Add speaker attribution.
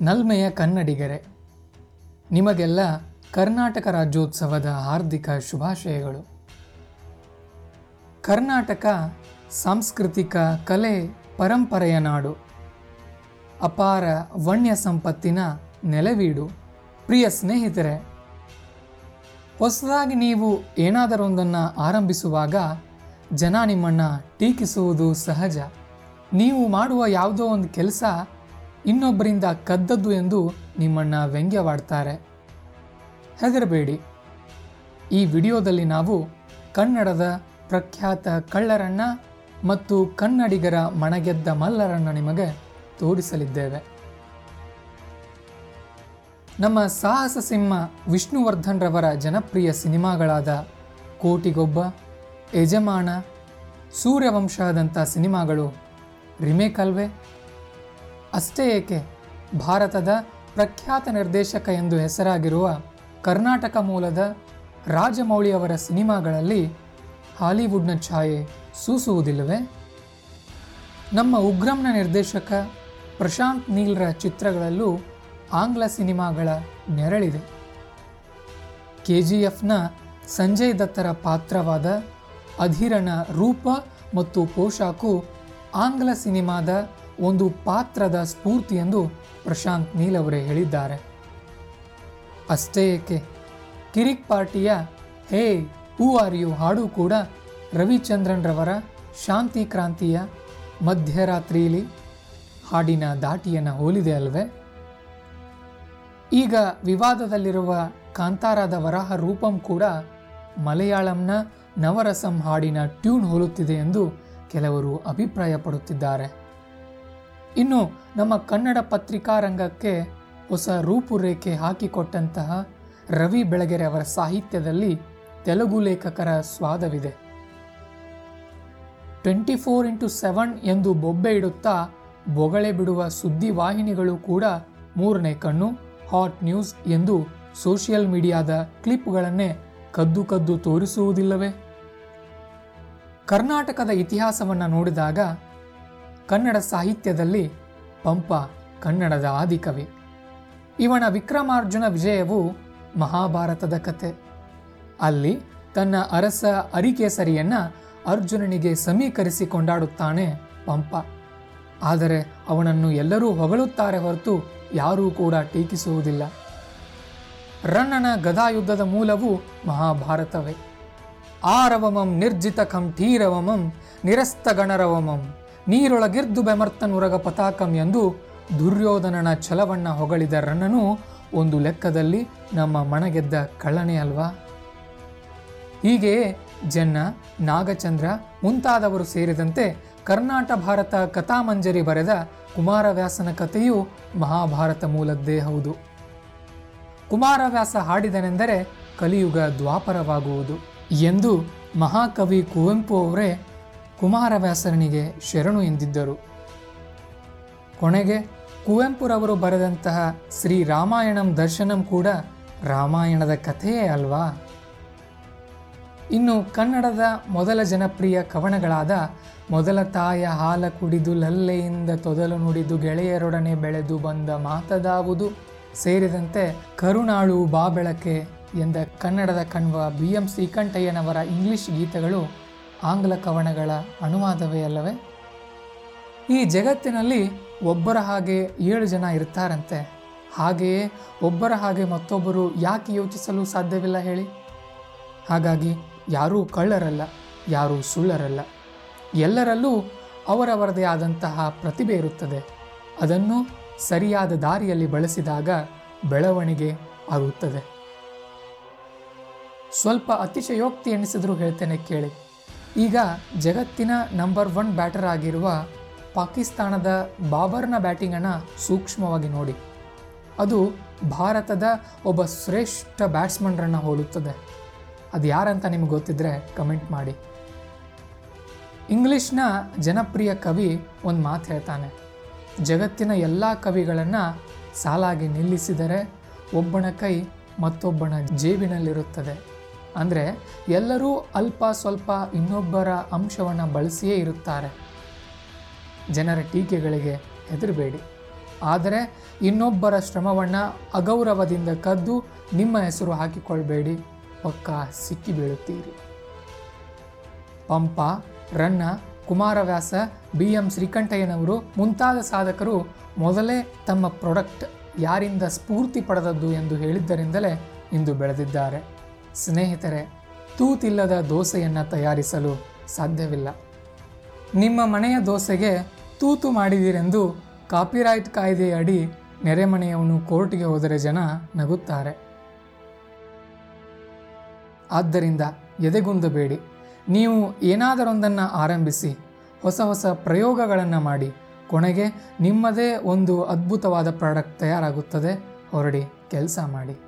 Speaker 1: ನಲ್ಮೆಯ ಕನ್ನಡಿಗರೆ, ನಿಮಗೆಲ್ಲ ಕರ್ನಾಟಕ ರಾಜ್ಯೋತ್ಸವದ ಹಾರ್ದಿಕ ಶುಭಾಶಯಗಳು. ಕರ್ನಾಟಕ ಸಾಂಸ್ಕೃತಿಕ ಕಲೆ ಪರಂಪರೆಯ ನಾಡು. ಅಪಾರ ವಣ್ಯ ಸಂಪತ್ತಿನ ನೆಲೆವೀಡು. ಪ್ರಿಯ ಸ್ನೇಹಿತರೆ, ಹೊಸದಾಗಿ ನೀವು ಏನಾದರೊಂದನ್ನು ಆರಂಭಿಸುವಾಗ ಜನ ನಿಮ್ಮನ್ನು ಟೀಕಿಸುವುದು ಸಹಜ. ನೀವು ಮಾಡುವ ಯಾವುದೋ ಒಂದು ಕೆಲಸ ಇನ್ನೊಬ್ಬರಿಂದ ಕದ್ದದ್ದು ಎಂದು ನಿಮ್ಮನ್ನು ವ್ಯಂಗ್ಯವಾಡ್ತಾರೆ. ಹೆದರಬೇಡಿ. ಈ ವಿಡಿಯೋದಲ್ಲಿ ನಾವು ಕನ್ನಡದ ಪ್ರಖ್ಯಾತ ಕಳ್ಳರನ್ನ ಮತ್ತು ಕನ್ನಡಿಗರ ಮಣಗೆದ್ದ ಮಲ್ಲರನ್ನು ನಿಮಗೆ ತೋರಿಸಲಿದ್ದೇವೆ. ನಮ್ಮ ಸಾಹಸ ಸಿಂಹ ವಿಷ್ಣುವರ್ಧನ್ ರವರ ಜನಪ್ರಿಯ ಸಿನಿಮಾಗಳಾದ ಕೋಟಿಗೊಬ್ಬ, ಯಜಮಾನ, ಸೂರ್ಯವಂಶದಂಥ ಸಿನಿಮಾಗಳು ರಿಮೇಕ್ ಅಲ್ವೇ? ಅಷ್ಟೇ ಏಕೆ? ಭಾರತದ ಪ್ರಖ್ಯಾತ ನಿರ್ದೇಶಕ ಎಂದು ಹೆಸರಾಗಿರುವ ಕರ್ನಾಟಕ ಮೂಲದ ರಾಜಮೌಳಿಯವರ ಸಿನಿಮಾಗಳಲ್ಲಿ ಹಾಲಿವುಡ್ನ ಛಾಯೆ ಸೂಸುವುದಿಲ್ಲವೆ? ನಮ್ಮ ಉಗ್ರಂನ ನಿರ್ದೇಶಕ ಪ್ರಶಾಂತ್ ನೀಲ್ರ ಚಿತ್ರಗಳಲ್ಲೂ ಆಂಗ್ಲ ಸಿನಿಮಾಗಳ ನೆರಳಿದೆ. ಕೆ ಜಿ ಎಫ್ನ ಸಂಜಯ್ ದತ್ತರ ಪಾತ್ರವಾದ ಅಧಿರನ ರೂಪ ಮತ್ತು ಪೋಷಾಕು ಆಂಗ್ಲ ಸಿನಿಮಾದ ಒಂದು ಪಾತ್ರದ ಸ್ಫೂರ್ತಿ ಎಂದು ಪ್ರಶಾಂತ್ ನೀಲ್ ಅವರೇ ಹೇಳಿದ್ದಾರೆ. ಅಷ್ಟೇ ಏಕೆ? ಕಿರಿಕ್ ಪಾರ್ಟಿಯ ಹೇ, ಹೂ ಆರ್ ಯು ಹಾಡು ಕೂಡ ರವಿಚಂದ್ರನ್ ರವರ ಶಾಂತಿ ಕ್ರಾಂತಿಯ ಮಧ್ಯರಾತ್ರಿಯಲ್ಲಿ ಹಾಡಿನ ದಾಟಿಯನ್ನು ಹೋಲಿದೆ ಅಲ್ವೇ? ಈಗ ವಿವಾದದಲ್ಲಿರುವ ಕಾಂತಾರಾದ ವರಾಹ ರೂಪಂ ಕೂಡ ಮಲಯಾಳಂನ ನವರಸಂ ಹಾಡಿನ ಟ್ಯೂನ್ ಹೋಲುತ್ತಿದೆ ಎಂದು ಕೆಲವರು ಅಭಿಪ್ರಾಯಪಡುತ್ತಿದ್ದಾರೆ. ಇನ್ನು ನಮ್ಮ ಕನ್ನಡ ಪತ್ರಿಕಾ ರಂಗಕ್ಕೆ ಹೊಸ ರೂಪುರೇಖೆ ಹಾಕಿಕೊಟ್ಟಂತಹ ರವಿ ಬೆಳಗೆರೆ ಅವರ ಸಾಹಿತ್ಯದಲ್ಲಿ ತೆಲುಗು ಲೇಖಕರ ಸ್ವಾದವಿದೆ. ಟ್ವೆಂಟಿ ಫೋರ್ ಇಂಟು ಸೆವೆನ್ ಎಂದು ಬೊಬ್ಬೆ ಇಡುತ್ತಾ ಬೊಗಳೆ ಬಿಡುವ ಸುದ್ದಿ ವಾಹಿನಿಗಳು ಕೂಡ ಮೂರನೇ ಕಣ್ಣು, ಹಾಟ್ ನ್ಯೂಸ್ ಎಂದು ಸೋಷಿಯಲ್ ಮೀಡಿಯಾದ ಕ್ಲಿಪ್ಗಳನ್ನೇ ಕದ್ದು ಕದ್ದು ತೋರಿಸುವುದಿಲ್ಲವೇ? ಕರ್ನಾಟಕದ ಇತಿಹಾಸವನ್ನು ನೋಡಿದಾಗ ಕನ್ನಡ ಸಾಹಿತ್ಯದಲ್ಲಿ ಪಂಪ ಕನ್ನಡದ ಆದಿಕವಿ. ಇವನ ವಿಕ್ರಮಾರ್ಜುನ ವಿಜಯವು ಮಹಾಭಾರತದ ಕತೆ. ಅಲ್ಲಿ ತನ್ನ ಅರಸ ಅರಿಕೇಸರಿಯನ್ನ ಅರ್ಜುನನಿಗೆ ಸಮೀಕರಿಸಿ ಕೊಂಡಾಡುತ್ತಾನೆ ಪಂಪ. ಆದರೆ ಅವನನ್ನು ಎಲ್ಲರೂ ಹೊಗಳುತ್ತಾರೆ ಹೊರತು ಯಾರೂ ಕೂಡ ಟೀಕಿಸುವುದಿಲ್ಲ. ರಣ್ಣನ ಗದಾಯುದ್ಧದ ಮೂಲವು ಮಹಾಭಾರತವೇ. ಆರವಮಂ ನಿರ್ಜಿತ ಕಂ ಠೀರವಮಂ ನಿರಸ್ತ ಗಣರವಮಂ ನೀರೊಳಗಿರ್ದು ಬೆಮರ್ತನುರಗ ಪತಾಕಂ ಎಂದು ದುರ್ಯೋಧನನ ಛಲವನ್ನ ಹೊಗಳಿದ ರಣನು ಒಂದು ಲೆಕ್ಕದಲ್ಲಿ ನಮ್ಮ ಮಣಗೆದ್ದ ಕಳ್ಳನೇ ಅಲ್ವಾ? ಹೀಗೆಯೇ ಜನ್ನ, ನಾಗಚಂದ್ರ ಮುಂತಾದವರು ಸೇರಿದಂತೆ ಕರ್ನಾಟ ಭಾರತ ಕಥಾಮಂಜರಿ ಬರೆದ ಕುಮಾರವ್ಯಾಸನ ಕಥೆಯು ಮಹಾಭಾರತ ಮೂಲದ್ದೇ ಹೌದು. ಕುಮಾರವ್ಯಾಸ ಹಾಡಿದನೆಂದರೆ ಕಲಿಯುಗ ದ್ವಾಪರವಾಗುವುದು ಎಂದು ಮಹಾಕವಿ ಕುವೆಂಪು ಅವರೇ ಕುಮಾರವ್ಯಾಸರನಿಗೆ ಶರಣು ಎಂದಿದ್ದರು. ಕೊನೆಗೆ ಕುವೆಂಪುರವರು ಬರೆದಂತಹ ಶ್ರೀ ರಾಮಾಯಣಂ ದರ್ಶನಂ ಕೂಡ ರಾಮಾಯಣದ ಕಥೆಯೇ ಅಲ್ವಾ? ಇನ್ನು ಕನ್ನಡದ ಮೊದಲ ಜನಪ್ರಿಯ ಕವನಗಳಾದ ಮೊದಲ ತಾಯ ಹಾಲ ಕುಡಿದು ಲಲ್ಲೆಯಿಂದ ತೊದಲು ನುಡಿದು ಗೆಳೆಯರೊಡನೆ ಬೆಳೆದು ಬಂದ ಮಾತದಾವುದು ಸೇರಿದಂತೆ ಕರುಣಾಳು ಬಾಬೆಳಕೆ ಎಂದ ಕನ್ನಡದ ಕಣ್ವ ಬಿ ಎಂ ಶ್ರೀಕಂಠಯ್ಯನವರ ಇಂಗ್ಲಿಷ್ ಗೀತೆಗಳು ಆಂಗ್ಲ ಕವನಗಳ ಅನುವಾದವೇ ಅಲ್ಲವೇ? ಈ ಜಗತ್ತಿನಲ್ಲಿ ಒಬ್ಬರ ಹಾಗೆ ಏಳು ಜನ ಇರ್ತಾರಂತೆ. ಹಾಗೆಯೇ ಒಬ್ಬರ ಹಾಗೆ ಮತ್ತೊಬ್ಬರು ಯಾಕೆ ಯೋಚಿಸಲು ಸಾಧ್ಯವಿಲ್ಲ ಹೇಳಿ? ಹಾಗಾಗಿ ಯಾರೂ ಕಳ್ಳರಲ್ಲ, ಯಾರೂ ಸುಳ್ಳರಲ್ಲ. ಎಲ್ಲರಲ್ಲೂ ಅವರವರದೇ ಆದಂತಹ ಪ್ರತಿಭೆ ಇರುತ್ತದೆ. ಅದನ್ನು ಸರಿಯಾದ ದಾರಿಯಲ್ಲಿ ಬಳಸಿದಾಗ ಬೆಳವಣಿಗೆ ಆಗುತ್ತದೆ. ಸ್ವಲ್ಪ ಅತಿಶಯೋಕ್ತಿ ಎನಿಸಿದರೂ ಹೇಳ್ತೇನೆ ಕೇಳಿ. ಈಗ ಜಗತ್ತಿನ ನಂಬರ್ ಒನ್ ಬ್ಯಾಟರ್ ಆಗಿರುವ ಪಾಕಿಸ್ತಾನದ ಬಾಬರ್ನ ಬ್ಯಾಟಿಂಗನ್ನು ಸೂಕ್ಷ್ಮವಾಗಿ ನೋಡಿ. ಅದು ಭಾರತದ ಒಬ್ಬ ಶ್ರೇಷ್ಠ ಬ್ಯಾಟ್ಸ್ಮನ್ರನ್ನು ಹೋಲುತ್ತದೆ. ಅದು ಯಾರಂತ ನಿಮ್ಗೆ ಗೊತ್ತಿದ್ರೆ ಕಮೆಂಟ್ ಮಾಡಿ. ಇಂಗ್ಲಿಷ್ನ ಜನಪ್ರಿಯ ಕವಿ ಒಂದು ಮಾತು ಹೇಳ್ತಾನೆ. ಜಗತ್ತಿನ ಎಲ್ಲ ಕವಿಗಳನ್ನು ಸಾಲಾಗಿ ನಿಲ್ಲಿಸಿದರೆ ಒಬ್ಬನ ಕೈ ಮತ್ತೊಬ್ಬನ ಜೇಬಿನಲ್ಲಿರುತ್ತದೆ. ಅಂದರೆ ಎಲ್ಲರೂ ಅಲ್ಪ ಸ್ವಲ್ಪ ಇನ್ನೊಬ್ಬರ ಅಂಶವನ್ನು ಬಳಸಿಯೇ ಇರುತ್ತಾರೆ. ಜನರ ಟೀಕೆಗಳಿಗೆ ಹೆದರಬೇಡಿ. ಆದರೆ ಇನ್ನೊಬ್ಬರ ಶ್ರಮವನ್ನು ಅಗೌರವದಿಂದ ಕದ್ದು ನಿಮ್ಮ ಹೆಸರು ಹಾಕಿಕೊಳ್ಬೇಡಿ. ಪಕ್ಕ ಸಿಕ್ಕಿ ಬೀಳುತ್ತೀರಿ. ಪಂಪ, ರನ್ನ, ಕುಮಾರವ್ಯಾಸ ಬಿ ಎಂ ಶ್ರೀಕಂಠಯ್ಯನವರು ಮುಂತಾದ ಸಾಧಕರು ಮೊದಲೇ ತಮ್ಮ ಪ್ರಾಡಕ್ಟ್ ಯಾರಿಂದ ಸ್ಫೂರ್ತಿ ಪಡೆದದ್ದು ಎಂದು ಹೇಳಿದ್ದರಿಂದಲೇ ಇಂದು ಬೆಳೆದಿದ್ದಾರೆ. ಸ್ನೇಹಿತರೆ, ತೂತಿಲ್ಲದ ದೋಸೆಯನ್ನು ತಯಾರಿಸಲು ಸಾಧ್ಯವಿಲ್ಲ. ನಿಮ್ಮ ಮನೆಯ ದೋಸೆಗೆ ತೂತು ಮಾಡಿದಿರೆಂದು ಕಾಪಿರೈಟ್ ಕಾಯ್ದೆಯ ಅಡಿ ನೆರೆಮನೆಯವನು ಕೋರ್ಟ್ಗೆ ಹೋದರೆ ಜನ ನಗುತ್ತಾರೆ. ಆದ್ದರಿಂದ ಎದೆಗುಂದಬೇಡಿ ನೀವು ಏನಾದರೊಂದನ್ನು ಆರಂಭಿಸಿ, ಹೊಸ ಹೊಸ ಪ್ರಯೋಗಗಳನ್ನು ಮಾಡಿ, ಕೊನೆಗೆ ನಿಮ್ಮದೇ ಒಂದು ಅದ್ಭುತವಾದ ಪ್ರಾಡಕ್ಟ್ ತಯಾರಾಗುತ್ತದೆ. ಹೊರಡಿ, ಕೆಲಸ ಮಾಡಿ.